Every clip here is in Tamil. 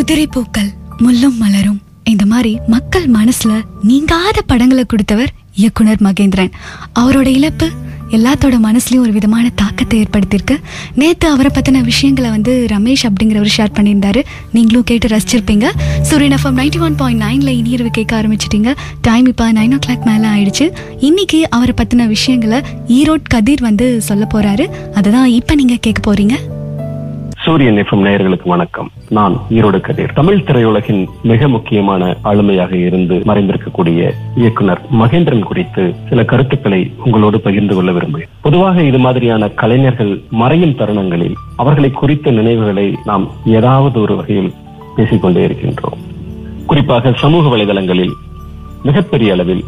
உதிரி பூக்கள் முள்ளும் மலரும். இந்த மாதிரி மக்கள் மனசுல நீங்காத படங்களை கொடுத்தவர் இயக்குனர் மகேந்திரன். அவரோட இழப்பு எல்லாத்தோட மனசுலயும் ஒரு விதமான தாக்கத்தை ஏற்படுத்தியிருக்கு. நேத்து அவரை பத்தின விஷயங்களை வந்து ரமேஷ் அப்படிங்கிறவர் ஷேர் பண்ணியிருந்தாரு. நீங்களும் கேட்டு ரசிச்சிருப்பீங்க. சூரியன் எஃப்எம் நைன்டி ஒன் பாயிண்ட் நைன்ல இனியரவு கேட்க ஆரம்பிச்சிட்டீங்க. டைம் இப்போ நைன் ஓ கிளாக் மேல ஆயிடுச்சு. இன்னைக்கு அவரை பத்தின விஷயங்களை ஈரோட் கதிர் வந்து சொல்ல போறாரு. அதுதான் இப்ப நீங்க கேட்க போறீங்க. சூரியன் எஃப்எம் நேயர்களுக்கு வணக்கம். நான் ஈரோடு கதிர். தமிழ் திரையுலகின் மிக முக்கியமான ஆளுமையாக இருந்து மறைந்திருக்கக்கூடிய இயக்குனர் மகேந்திரன் குறித்து சில கருத்துக்களை உங்களோடு பகிர்ந்து கொள்ள விரும்புகிறேன். பொதுவாக இது மாதிரியான கலைஞர்கள் மறையும் தருணங்களில் அவர்களை குறித்த நினைவுகளை நாம் ஏதாவது ஒரு வகையில் பேசிக்கொண்டே இருக்கின்றோம். குறிப்பாக சமூக வலைதளங்களில் மிகப்பெரிய அளவில்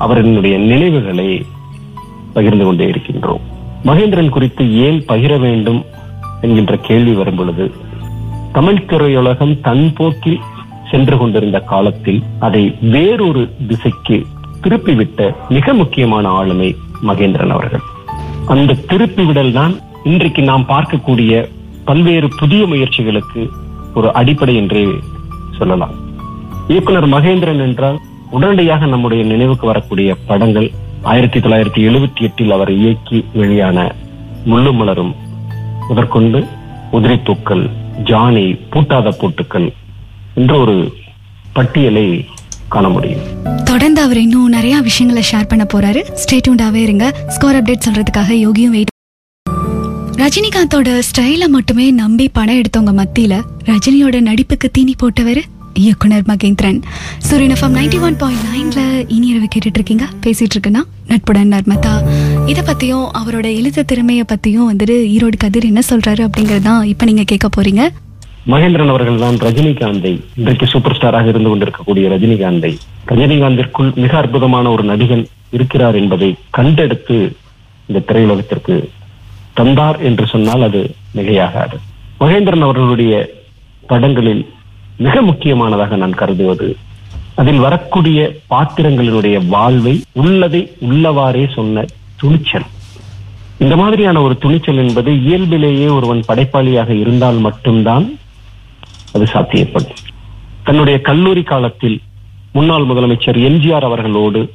அவரினுடைய நினைவுகளை பகிர்ந்து கொண்டே இருக்கின்றோம். மகேந்திரன் குறித்து ஏன் பகிர வேண்டும் என்கின்ற கேள்வி வரும் பொழுது தமிழ் திரையுலகம் தன் போக்கில் சென்று கொண்டிருந்த காலத்தில் அதை வேறொரு திசைக்கு திருப்பிவிட்ட மிக முக்கியமான ஆளுமை மகேந்திரன் அவர்கள். அந்த திருப்பிவிடல் தான் இன்றைக்கு நாம் பார்க்கக்கூடிய பல்வேறு புதிய முயற்சிகளுக்கு ஒரு அடிப்படை என்றே சொல்லலாம். இயக்குனர் மகேந்திரன் என்றால் உடனடியாக நம்முடைய நினைவுக்கு வரக்கூடிய படங்கள் ஆயிரத்தி தொள்ளாயிரத்தி எழுபத்தி எட்டில் அவர் இயக்கி வெளியான முள்ளுமலரும் முதற்கொண்டு உதிரி தூக்கல் ஜானி பூட்டாத பூட்டுக்கள் என்ற ஒரு பட்டியலை காண முடியும். தொடர்ந்து அவர் இன்னும் நிறைய விஷயங்களை ஷேர் பண்ண போறாரு. ஸ்டேட்யூண்டாவே இருங்க. ஸ்கோர் அப்டேட் சொல்றதுக்காக யோகியும் வெயிட் ரஜினிகாந்தோட ஸ்டைல மட்டுமே நம்பி படம் எடுத்தவங்க மத்தியில ரஜினியோட நடிப்புக்கு தீனி போட்டவர் இயக்குனர் மகேந்திரன். சூரியன் எஃப்எம் நைன்டி ஒன் பாயிண்ட் நைன்ல இனியரவை கேட்டுட்டு இருக்கீங்க. பேசிட்டு இருக்குன்னா நட்புடன் நர்மதா. இதை பத்தியும் அவரோட எழுத்து திறமைய பத்தியும் வந்துட்டு ஈரோடு கதிர் என்ன சொல்றாரு அப்படிங்கறதான் இப்ப நீங்க கேட்க போறீங்க. மகேந்திரன் அவர்கள் தான் ரஜினிகாந்தை இன்றைக்கு சூப்பர் ஸ்டாராக இருந்து கொண்டிருக்கக்கூடிய ரஜினிகாந்தை. ரஜினிகாந்திற்குள் மிக அற்புதமான ஒரு நடிகன் இருக்கிறார் என்பதை கண்டெடுத்து இந்த திரையுலகத்திற்கு தந்தார் என்று சொன்னால் அது மிகையாகாது. மகேந்திரன் அவர்களுடைய படங்களில் மிக முக்கியமானதாக நான் கருதுவது அதில் வரக்கூடிய பாத்திரங்களினுடைய வாழ்வை உள்ளதை உள்ளவாறே சொன்ன துணிச்சல். இந்த மாதிரியான ஒரு துணிச்சல் என்பது இயல்பிலேயே ஒருவன் படைப்பாளியாக இருந்தால் மட்டும்தான் அது சாத்தியப்படும். தன்னுடைய கல்லூரி காலத்தில் முன்னாள் முதலமைச்சர் எம்ஜிஆர் அவர்களோடு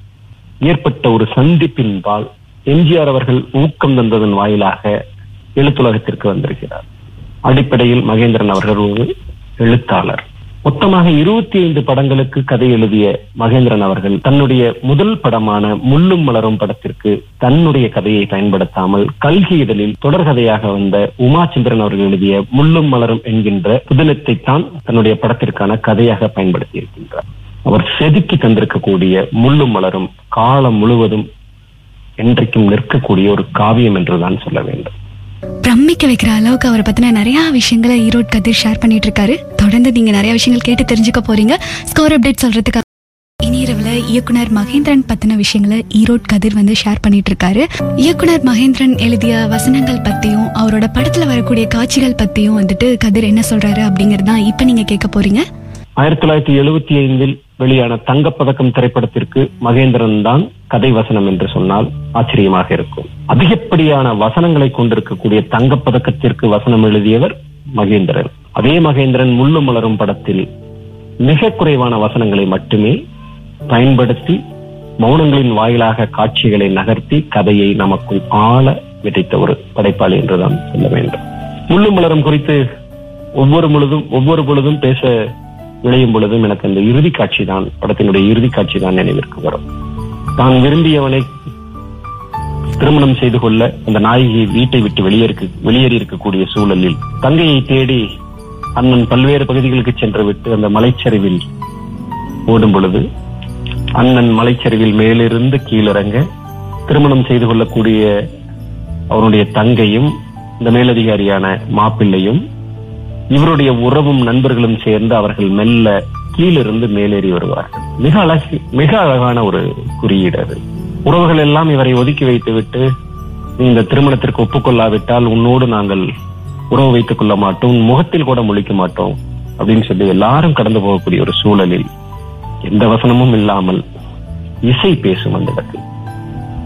ஏற்பட்ட ஒரு சந்திப்பின்பால் எம்ஜிஆர் அவர்கள் ஊக்கம் தந்ததன் வாயிலாக எழுத்துலகத்திற்கு வந்திருக்கிறார். அடிப்படையில் மகேந்திரன் அவர்கள் ஒரு எழுத்தாளர். மொத்தமாக இருபத்தி ஐந்து படங்களுக்கு கதை எழுதிய மகேந்திரன் அவர்கள் தன்னுடைய முதல் படமான முள்ளும் மலரும் படத்திற்கு தன்னுடைய கதையை பயன்படுத்தாமல் கல்கி இதழில் தொடர்கதையாக வந்த உமாச்சந்திரன் அவர்கள் எழுதிய முள்ளும் மலரும் என்கின்ற புதினத்தை தான் தன்னுடைய படத்திற்கான கதையாக பயன்படுத்தி இருக்கின்றார் அவர் செதுக்கி தந்திருக்கக்கூடிய முள்ளும் மலரும் காலம் முழுவதும் என்றைக்கும் நிற்கக்கூடிய ஒரு காவியம் என்றுதான் சொல்ல வேண்டும். பிரமிக்க வைக்கிற அளவுக்கு அவரை பத்தின நிறைய விஷயங்களை ஈரோட் கதிர் ஷேர் பண்ணிட்டு இருக்காரு தொடர்ந்து நீங்க நிறைய விஷயங்கள் கேட்டு தெரிஞ்சுக்க போறீங்க. ஸ்கோர் அப்டேட் சொல்றதுக்கு இனியரவுல இயக்குனர் மகேந்திரன் பத்தின விஷயங்களை ஈரோட் கதிர் வந்து ஷேர் பண்ணிட்டு இருக்காரு இயக்குனர் மகேந்திரன் எழுதிய வசனங்கள் பத்தியும் அவரோட படத்துல வரக்கூடிய காட்சிகள் பத்தியும் வந்துட்டு கதிர் என்ன சொல்றாரு அப்படிங்கறதான் இப்ப நீங்க கேட்க போறீங்க. ஆயிரத்தி தொள்ளாயிரத்தி எழுபத்தி ஐந்தில் வெளியான தங்கப்பதக்கம் திரைப்படத்திற்கு மகேந்திரன் தான் கதை வசனம் என்று சொன்னால் ஆச்சரியமாக இருக்கும். அதிகப்படியான வசனங்களை கொண்டிருக்கக்கூடிய தங்கப்பதக்கத்திற்கு வசனம் எழுதியவர் மகேந்திரன். அதே மகேந்திரன் முள்ளு மலரும் படத்தில் மிக குறைவான வசனங்களை மட்டுமே பயன்படுத்தி மௌனங்களின் வாயிலாக காட்சிகளை நகர்த்தி கதையை நமக்குள் ஆழ விதைத்த ஒரு படைப்பாளி என்றுதான் சொல்ல வேண்டும். முள்ளு மலரும் குறித்து ஒவ்வொரு முழுதும் ஒவ்வொரு பொழுதும் பேச நுழையும் பொழுதும் எனக்கு அந்த இறுதி காட்சி தான் படத்தினுடைய இறுதி காட்சி தான் நினைவிற்கு வரும். தான் விரும்பியவனை திருமணம் செய்து கொள்ள அந்த நாயகி வீட்டை விட்டு வெளியேறி வெளியேறி இருக்கக்கூடிய சூழலில் தங்கையை தேடி அண்ணன் பல்வேறு பகுதிகளுக்கு சென்று விட்டு அந்த மலைச்சரிவில் ஓடும் பொழுது அண்ணன் மலைச்சரிவில் மேலிருந்து கீழிறங்க திருமணம் செய்து கொள்ளக்கூடிய அவருடைய தங்கையும் இந்த மேலதிகாரியான மாப்பிள்ளையும் இவருடைய உறவும் நண்பர்களும் சேர்ந்து அவர்கள் மெல்ல கீழிருந்து மேலேறி வருவார்கள். மிக அழகு மிக அழகான ஒரு குறியீடு அது. உறவுகள் எல்லாம் இவரை ஒதுக்கி வைத்துவிட்டு நீ இந்த திருமணத்திற்கு ஒப்புக்கொள்ளாவிட்டால் உன்னோடு நாங்கள் உறவு வைத்துக் கொள்ள மாட்டோம் முகத்தில் கூட முழிக்க மாட்டோம் அப்படின்னு சொல்லி எல்லாரும் கடந்து போகக்கூடிய ஒரு சூழலில் எந்த வசனமும் இல்லாமல் இசை பேசும் அந்த இடத்தில்.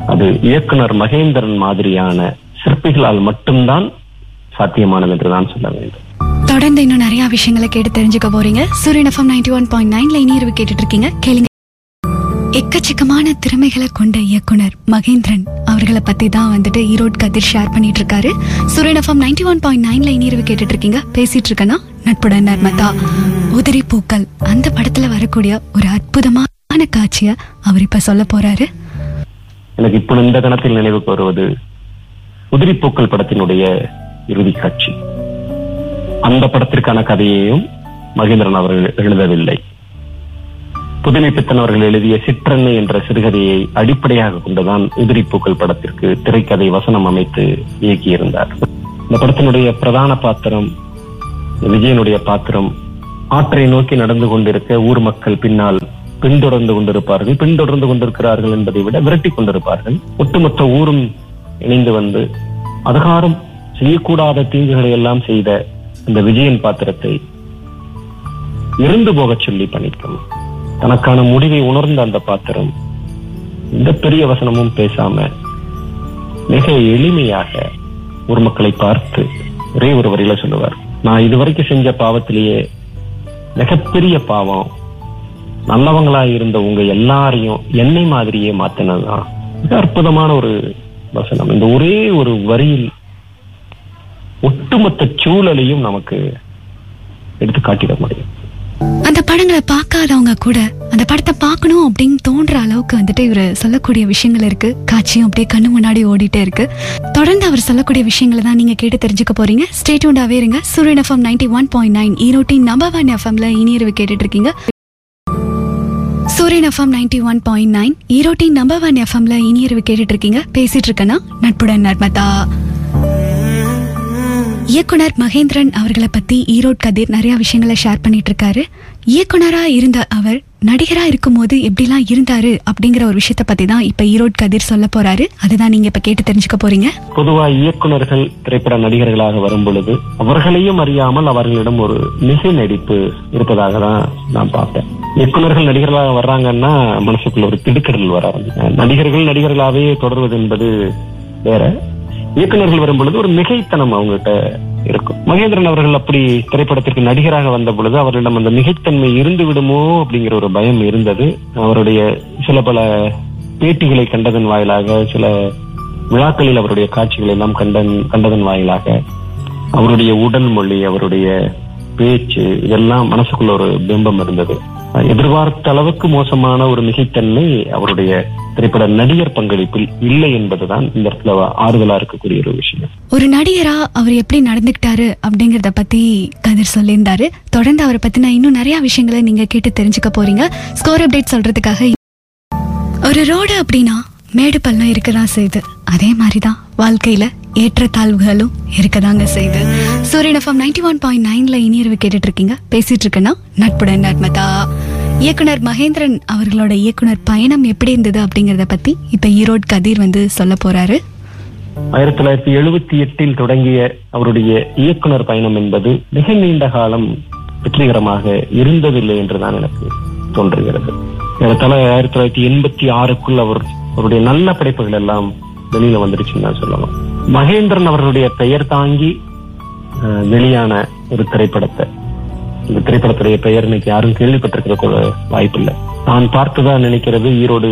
அது இயக்குனர் மகேந்திரன் மாதிரியான சிற்பிகளால் மட்டும்தான் சாத்தியமானது என்று தான் சொல்ல வேண்டும். தொடர்ந்து இன்னும் நிறைய விஷயங்களை கேட்டு தெரிஞ்சுக்க போறீங்க. சூரியன் எஃப்எம் நைன்டி ஒன் பாயிண்ட் நைன்ல இனியர்வு கேட்டுட்டு இருக்கீங்க கேளுங்க. எக்கச்சக்கமான திறமைகளை கொண்ட இயக்குனர் மகேந்திரன் அவர்களை பத்தி தான் வந்துட்டு ஈரோடு கதிர் ஷேர் பண்ணிட்டு இருக்காரு சூரியன் எஃப்எம் நைன்டி ஒன் பாயிண்ட் நைன்ல இனியர்வு கேட்டுட்டு இருக்கீங்க பேசிட்டு இருக்கேன்னா நட்புடன் நர்மதா. உதிரி பூக்கள் அந்த படத்துல வரக்கூடிய ஒரு அற்புதமான காட்சிய அவர் இப்ப சொல்ல போறாரு. எனக்கு இப்போ இந்த கணத்தில் நினைவுக்கு வருவது உதிரிப்பூக்கள் படத்தினுடைய இறுதி காட்சி. அந்த படத்திற்கான கதையையும் மகேந்திரன் அவர்கள் எழுதவில்லை. புதுமை பித்தன் அவர்கள் எழுதிய சிற்றன்னை என்ற சிறுகதையை அடிப்படையாக கொண்டுதான் உதிரிப்பூக்கள் படத்திற்கு திரைக்கதை வசனம் அமைத்து இயக்கியிருந்தார். இந்த படத்தினுடைய பிரதான பாத்திரம் விஜயனுடைய பாத்திரம் ஆற்றை நோக்கி நடந்து கொண்டிருக்க ஊர் மக்கள் பின்னால் பின்தொடர்ந்து கொண்டிருப்பார்கள். பின்தொடர்ந்து கொண்டிருக்கிறார்கள் என்பதை விட விரட்டி கொண்டிருப்பார்கள். ஒட்டுமொத்த ஊரும் இணைந்து வந்து அதிகாரம் செய்யக்கூடாத தீங்குகளை எல்லாம் செய்த இந்த விஜயன் பாத்திரத்தை இருந்து போகச் சொல்லி பணிக்கும் தனக்கான முடிவை உணர்ந்த அந்த பாத்திரம் இந்த பெரிய வசனமும் பேசாம மிக எளிமையாக ஒரு மக்களை பார்த்து ஒரே ஒரு வரியில சொல்லுவார். நான் இதுவரைக்கும் செஞ்ச பாவத்திலேயே மிகப்பெரிய பாவம் நல்லவங்களா இருந்த உங்க எல்லாரையும் என்னை மாதிரியே மாத்தினதுதான். மிக அற்புதமான ஒரு வசனம். இந்த ஒரே ஒரு வரியில் ஒட்டுமொத்த சூழலையும் நமக்கு எடுத்து காட்டிட முடியும். அந்த படங்களை பார்க்காதவங்க கூட அந்த படத்தை பார்க்கணும் அப்படின்னு தோன்ற அளவுக்கு வந்துட்டு இவர் சொல்லக்கூடிய விஷயங்கள் இருக்கு. காட்சியும் அப்படியே கண்ணு முன்னாடி ஓடிட்டே இருக்கு. தொடர்ந்து அவர் சொல்லக்கூடிய விஷயங்களை தான் நீங்க கேட்டு தெரிஞ்சுக்க போறீங்க. ஸ்டேட்யூண்டாவே இருங்க. Suryan FM ninety one point nine ஈரோட்டின் number one எஃப்எம்ல இனியர்வு கேட்டுட்டு இருக்கீங்க. Suryan FM ninety one point nine ஈரோட்டின் number one எஃப்எம்ல இனியர்வு கேட்டுட்டு இருக்கீங்க. பேசிட்டு இருக்கேன்னா நட்புடன் நர்மதா. இயக்குனர் மகேந்திரன் அவர்களை பத்தி ஈரோட் கதிர் நிறைய விஷயங்களை ஷேர் பண்ணிட்டு இருக்காரு இயக்குனரா இருந்த அவர் நடிகரா இருக்கும்போது எப்படிலாம் இருந்தாரு அப்படிங்கிற ஒரு விஷயத்த பத்தி தான் இப்ப ஈரோட் கதிர் சொல்ல போறாரு. அதுதான் நீங்க இப்ப கேட்டு தெரிஞ்சுக்க போறீங்க. பொதுவா இயக்குனர்கள் திரைப்பட நடிகர்களாக வரும் பொழுது அவர்களையும் அறியாமல் அவர்களிடம் ஒரு மிகை நடிப்பு இருப்பதாக தான் நான் பார்த்தேன். இயக்குனர்கள் நடிகர்களாக வர்றாங்கன்னா மனசுக்குள்ள ஒரு திடுக்கடல் வர நடிகர்கள் நடிகர்களாவே தொடர்வது என்பது வேற. இயக்குனர்கள் வரும் பொழுது ஒரு மிகைத்தனம் அவங்ககிட்ட இருக்கும். மகேந்திரன் அவர்கள் அப்படி திரைப்படத்திற்கு நடிகராக வந்த பொழுது அவர்களிடம் அந்த மிகைத்தன்மை இருந்து விடுமோ அப்படிங்கிற ஒரு பயம் இருந்தது. அவருடைய சில பல பேட்டிகளை கண்டதன் வாயிலாக சில விழாக்களில் அவருடைய காட்சிகளை எல்லாம் கண்டன் கண்டதன் வாயிலாக அவருடைய உடல் மொழி அவருடைய பேச்சு இதெல்லாம் மனசுக்குள்ள ஒரு பிம்பம் இருந்தது. எதிர்பார்த்த அளவுக்கு மோசமான ஒரு மிகைத்தன்மை அவருடைய திரைப்பட நடிகர் பங்களிப்பில் இல்லை என்பதுதான் இந்த இடத்துல ஆறுதலா இருக்கக்கூடிய ஒரு விஷயம். ஒரு நடிகரா அவர் எப்படி நடந்துக்கிட்டாரு அப்படிங்கறத பத்தி கதிர் சொல்லியிருந்தாரு. தொடர்ந்து அவரை பத்தின இன்னும் நிறைய விஷயங்களை நீங்க கேட்டு தெரிஞ்சுக்க போறீங்க. ஸ்கோர் அப்டேட் சொல்றதுக்காக ஒரு ரோடு அப்படின்னா மேடு பள்ளம் இருக்கதான் செய்யுது அதே மாதிரிதான் வாழ்க்கையில ஏற்றத்தாழ்வுகளும் இருக்கதாங்க செய்யுது. சூரியன் எஃப்எம் நைன்டி ஒன் பாயிண்ட் நைன்ல இனியர்வு கேட்டுட்டு இருக்கீங்க பேசிட்டு இருக்கேன்னா நட்புடன் நர்மதா இயக்குனர் மகேந்திரன் அவர்களோட இயக்குனர் பயணம் எப்படி இருந்தது அப்படிங்கறத பத்தி இப்ப ஈரோடு கதிர் வந்து சொல்ல போறாரு. ஆயிரத்தி தொள்ளாயிரத்தி எழுபத்தி எட்டில் தொடங்கிய அவருடைய இயக்குனர் பயணம் என்பது மிக நீண்ட காலம் வெற்றிகரமாக இருந்ததில்லை என்றுதான் எனக்கு தோன்றுகிறது. ஏறத்தாழ ஆயிரத்தி தொள்ளாயிரத்தி எண்பத்தி ஆறுக்குள் அவர் அவருடைய நல்ல படைப்புகள் எல்லாம் வெளியில வந்துருச்சுன்னு தான் சொல்லலாம் மகேந்திரன் அவர்களுடைய பெயர் தாங்கி வெளியான ஒரு திரைப்படத்தை. இந்த திரைப்படத்துடைய பெயர் இன்னைக்கு யாரும் கேள்விப்பட்டிருக்கிற வாய்ப்பு இல்லை நான் பார்த்ததா நினைக்கிறது ஈரோடு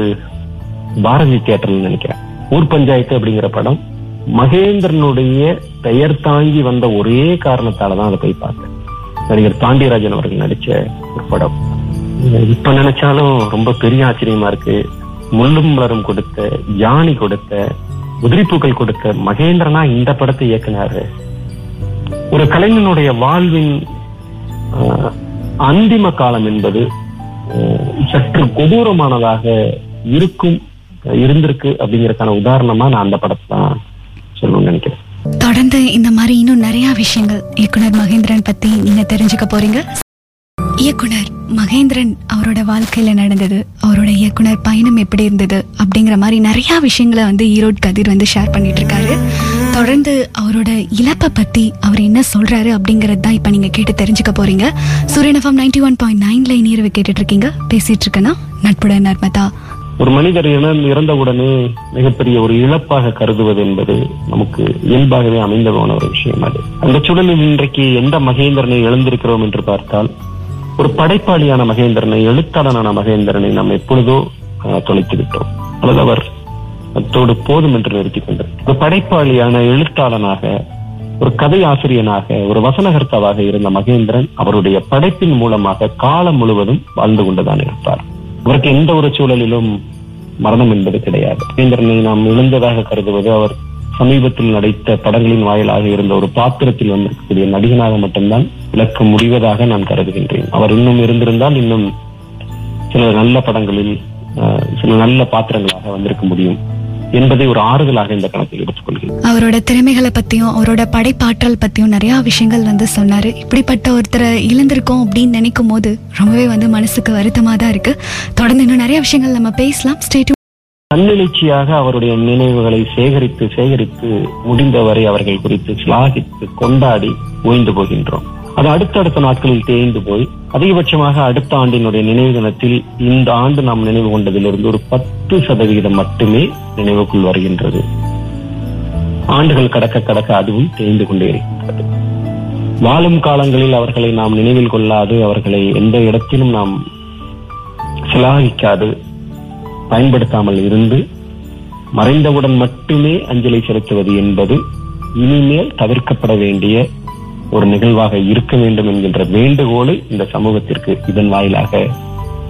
பாரதி தியேட்டர்ல நினைக்கிறேன். ஊர் பஞ்சாயத்து அப்படிங்கிற படம். மகேந்திரனுடைய பெயர் தாங்கி வந்த ஒரே காரணத்தால தான் அதை போய் பார்த்தேன். நடிகர் பாண்டியராஜன் அவர்கள் நடிச்ச ஒரு படம். இப்ப நினைச்சாலும் ரொம்ப பெரிய ஆச்சரியமா இருக்கு. முள்ளும் மலரும் கொடுத்த யானி கொடுத்த உதிரிப்பூக்கள் கொடுத்த மகேந்திரனா இந்த படத்தை இயக்குனாரு. ஒரு கலைஞனுடைய வாழ்வின் அந்திம காலம் என்பது ஆஹ், சற்று கொடூரமானதாக இருக்கும் இருந்திருக்கு அப்படிங்கறதுக்கான உதாரணமா நான் அந்த படத்தை தான் சொல்லணும்னு நினைக்கிறேன். தொடர்ந்து இந்த மாதிரி இன்னும் நிறைய விஷயங்கள் இயக்குனர் மகேந்திரன் பத்தி நீங்க தெரிஞ்சுக்க போறீங்க. இயக்குனர் மகேந்திரன் அவரோட வாழ்க்கையில நடந்தது அவரோட இயக்குனர் பயணம் எப்படி இருந்தது அப்படிங்கிற மாதிரி நிறைய விஷயங்களை வந்து ஈரோட் கதிர் வந்து ஷேர் பண்ணிட்டு இருக்காரு தொடர்ந்து அவரோட இழப்பை பத்தி அவர் என்ன சொல்றாரு அப்படிங்கறது தான் இப்ப நீங்க கேட்டு தெரிஞ்சுக்க போறீங்க. சூரியன் எஃப்எம் நைன்டி ஒன் பாயிண்ட் நைன்ல நீர்வு கேட்டுட்டு இருக்கீங்க பேசிட்டு இருக்கேன்னா நட்புடன் நர்மதா. ஒரு மனிதர் இறந்த- இறந்தவுடனே மிகப்பெரிய ஒரு இழப்பாக கருதுவது என்பது நமக்கு இயல்பாகவே அமைந்த போன ஒரு விஷயம் அது. அந்த சூழலில் இன்றைக்கு எந்த மகேந்திரனை எழுந்திருக்கிறோம் என்று பார்த்தால் ஒரு படைப்பாளியான மகேந்திரனை எழுத்தாளனான மகேந்திரனை நாம் எப்பொழுதோ தொலைத்து விட்டோம். அல்லது அவர் அத்தோடு போதும் என்று நிறுத்திக் கொண்டார். ஒரு படைப்பாளியான எழுத்தாளனாக ஒரு கதை ஆசிரியனாக ஒரு வசனகர்த்தாவாக இருந்த மகேந்திரன் அவருடைய படைப்பின் மூலமாக காலம் முழுவதும் வாழ்ந்து கொண்டுதான் இருப்பார். அவருக்கு எந்த ஒரு சூழலிலும் மரணம் என்பது கிடையாது. மகேந்திரனை நாம் இழந்ததாக கருதுவது அவர் சமீபத்தில் நடித்த படங்களின் வாயிலாக இருந்த ஒரு பாத்திரத்தில் வந்திருக்கக்கூடிய நடிகனாக மட்டும்தான் விளக்க முடிவதாக நான் கருதுகின்றேன். அவர் இன்னும் இருந்திருந்தால் இன்னும் சில நல்ல படங்களில் சில நல்ல பாத்திரங்களாக வந்திருக்க முடியும் என்பதை ஒரு ஆறுதலாக இந்த கணத்தில் எடுத்துக்கொள்கிறேன். அவரோட திறமைகளை பத்தியும் அவரோட படைப்பாற்றல் பத்தியும் நிறைய விஷயங்கள் வந்து சொன்னாரு. இப்படிப்பட்ட ஒருத்தரை இழந்திருக்கோம் அப்படின்னு நினைக்கும் போது ரொம்பவே வந்து மனசுக்கு வருத்தமா தான் இருக்கு. தொடர்ந்து இன்னும் நிறைய விஷயங்கள் நம்ம பேசலாம். ஸ்டேட் தன்னெழுச்சியாக அவருடைய நினைவுகளை சேகரித்து சேகரித்து முடிந்தவரை அவர்கள் குறித்து சிலாகித்து கொண்டாடி ஓய்ந்து போகின்றோம். அது அடுத்தடுத்த நாட்களில் தேய்ந்து போய் அதிகபட்சமாக அடுத்த ஆண்டினுடைய நினைவு தினத்தில் இந்த ஆண்டு நாம் நினைவு கொண்டதிலிருந்து ஒரு பத்து சதவிகிதம் மட்டுமே நினைவுக்குள் வருகின்றது. ஆண்டுகள் கடக்க கடக்க அதுவும் தேய்ந்து கொண்டே இருக்கின்றது. வாழும் காலங்களில் அவர்களை நாம் நினைவில் கொள்ளாது அவர்களை எந்த இடத்திலும் நாம் சிலாகிக்காது பயன்படுத்தாமல் இருந்து மறைந்தவுடன் மட்டுமே அஞ்சலி செலுத்துவது என்பது இனிமேல் தவிர்க்கப்பட வேண்டிய ஒரு நிகழ்வாக இருக்க வேண்டும் என்கின்ற வேண்டுகோளை இந்த சமூகத்திற்கு இதன் வாயிலாக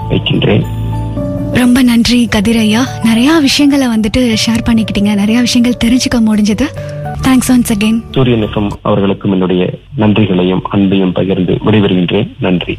வைக்கின்றேன். ரொம்ப நன்றி கதிரையா. நிறைய விஷயங்களை வந்துட்டு ஷேர் பண்ணிக்கிட்டீங்க. நிறைய விஷயங்கள் தெரிஞ்சுக்க முடிஞ்சது. Thanks once again Suryan FM அவர்களுக்கும் என்னுடைய நன்றிகளையும் அன்பையும் பகிர்ந்து விடைபெறுகின்றேன். நன்றி.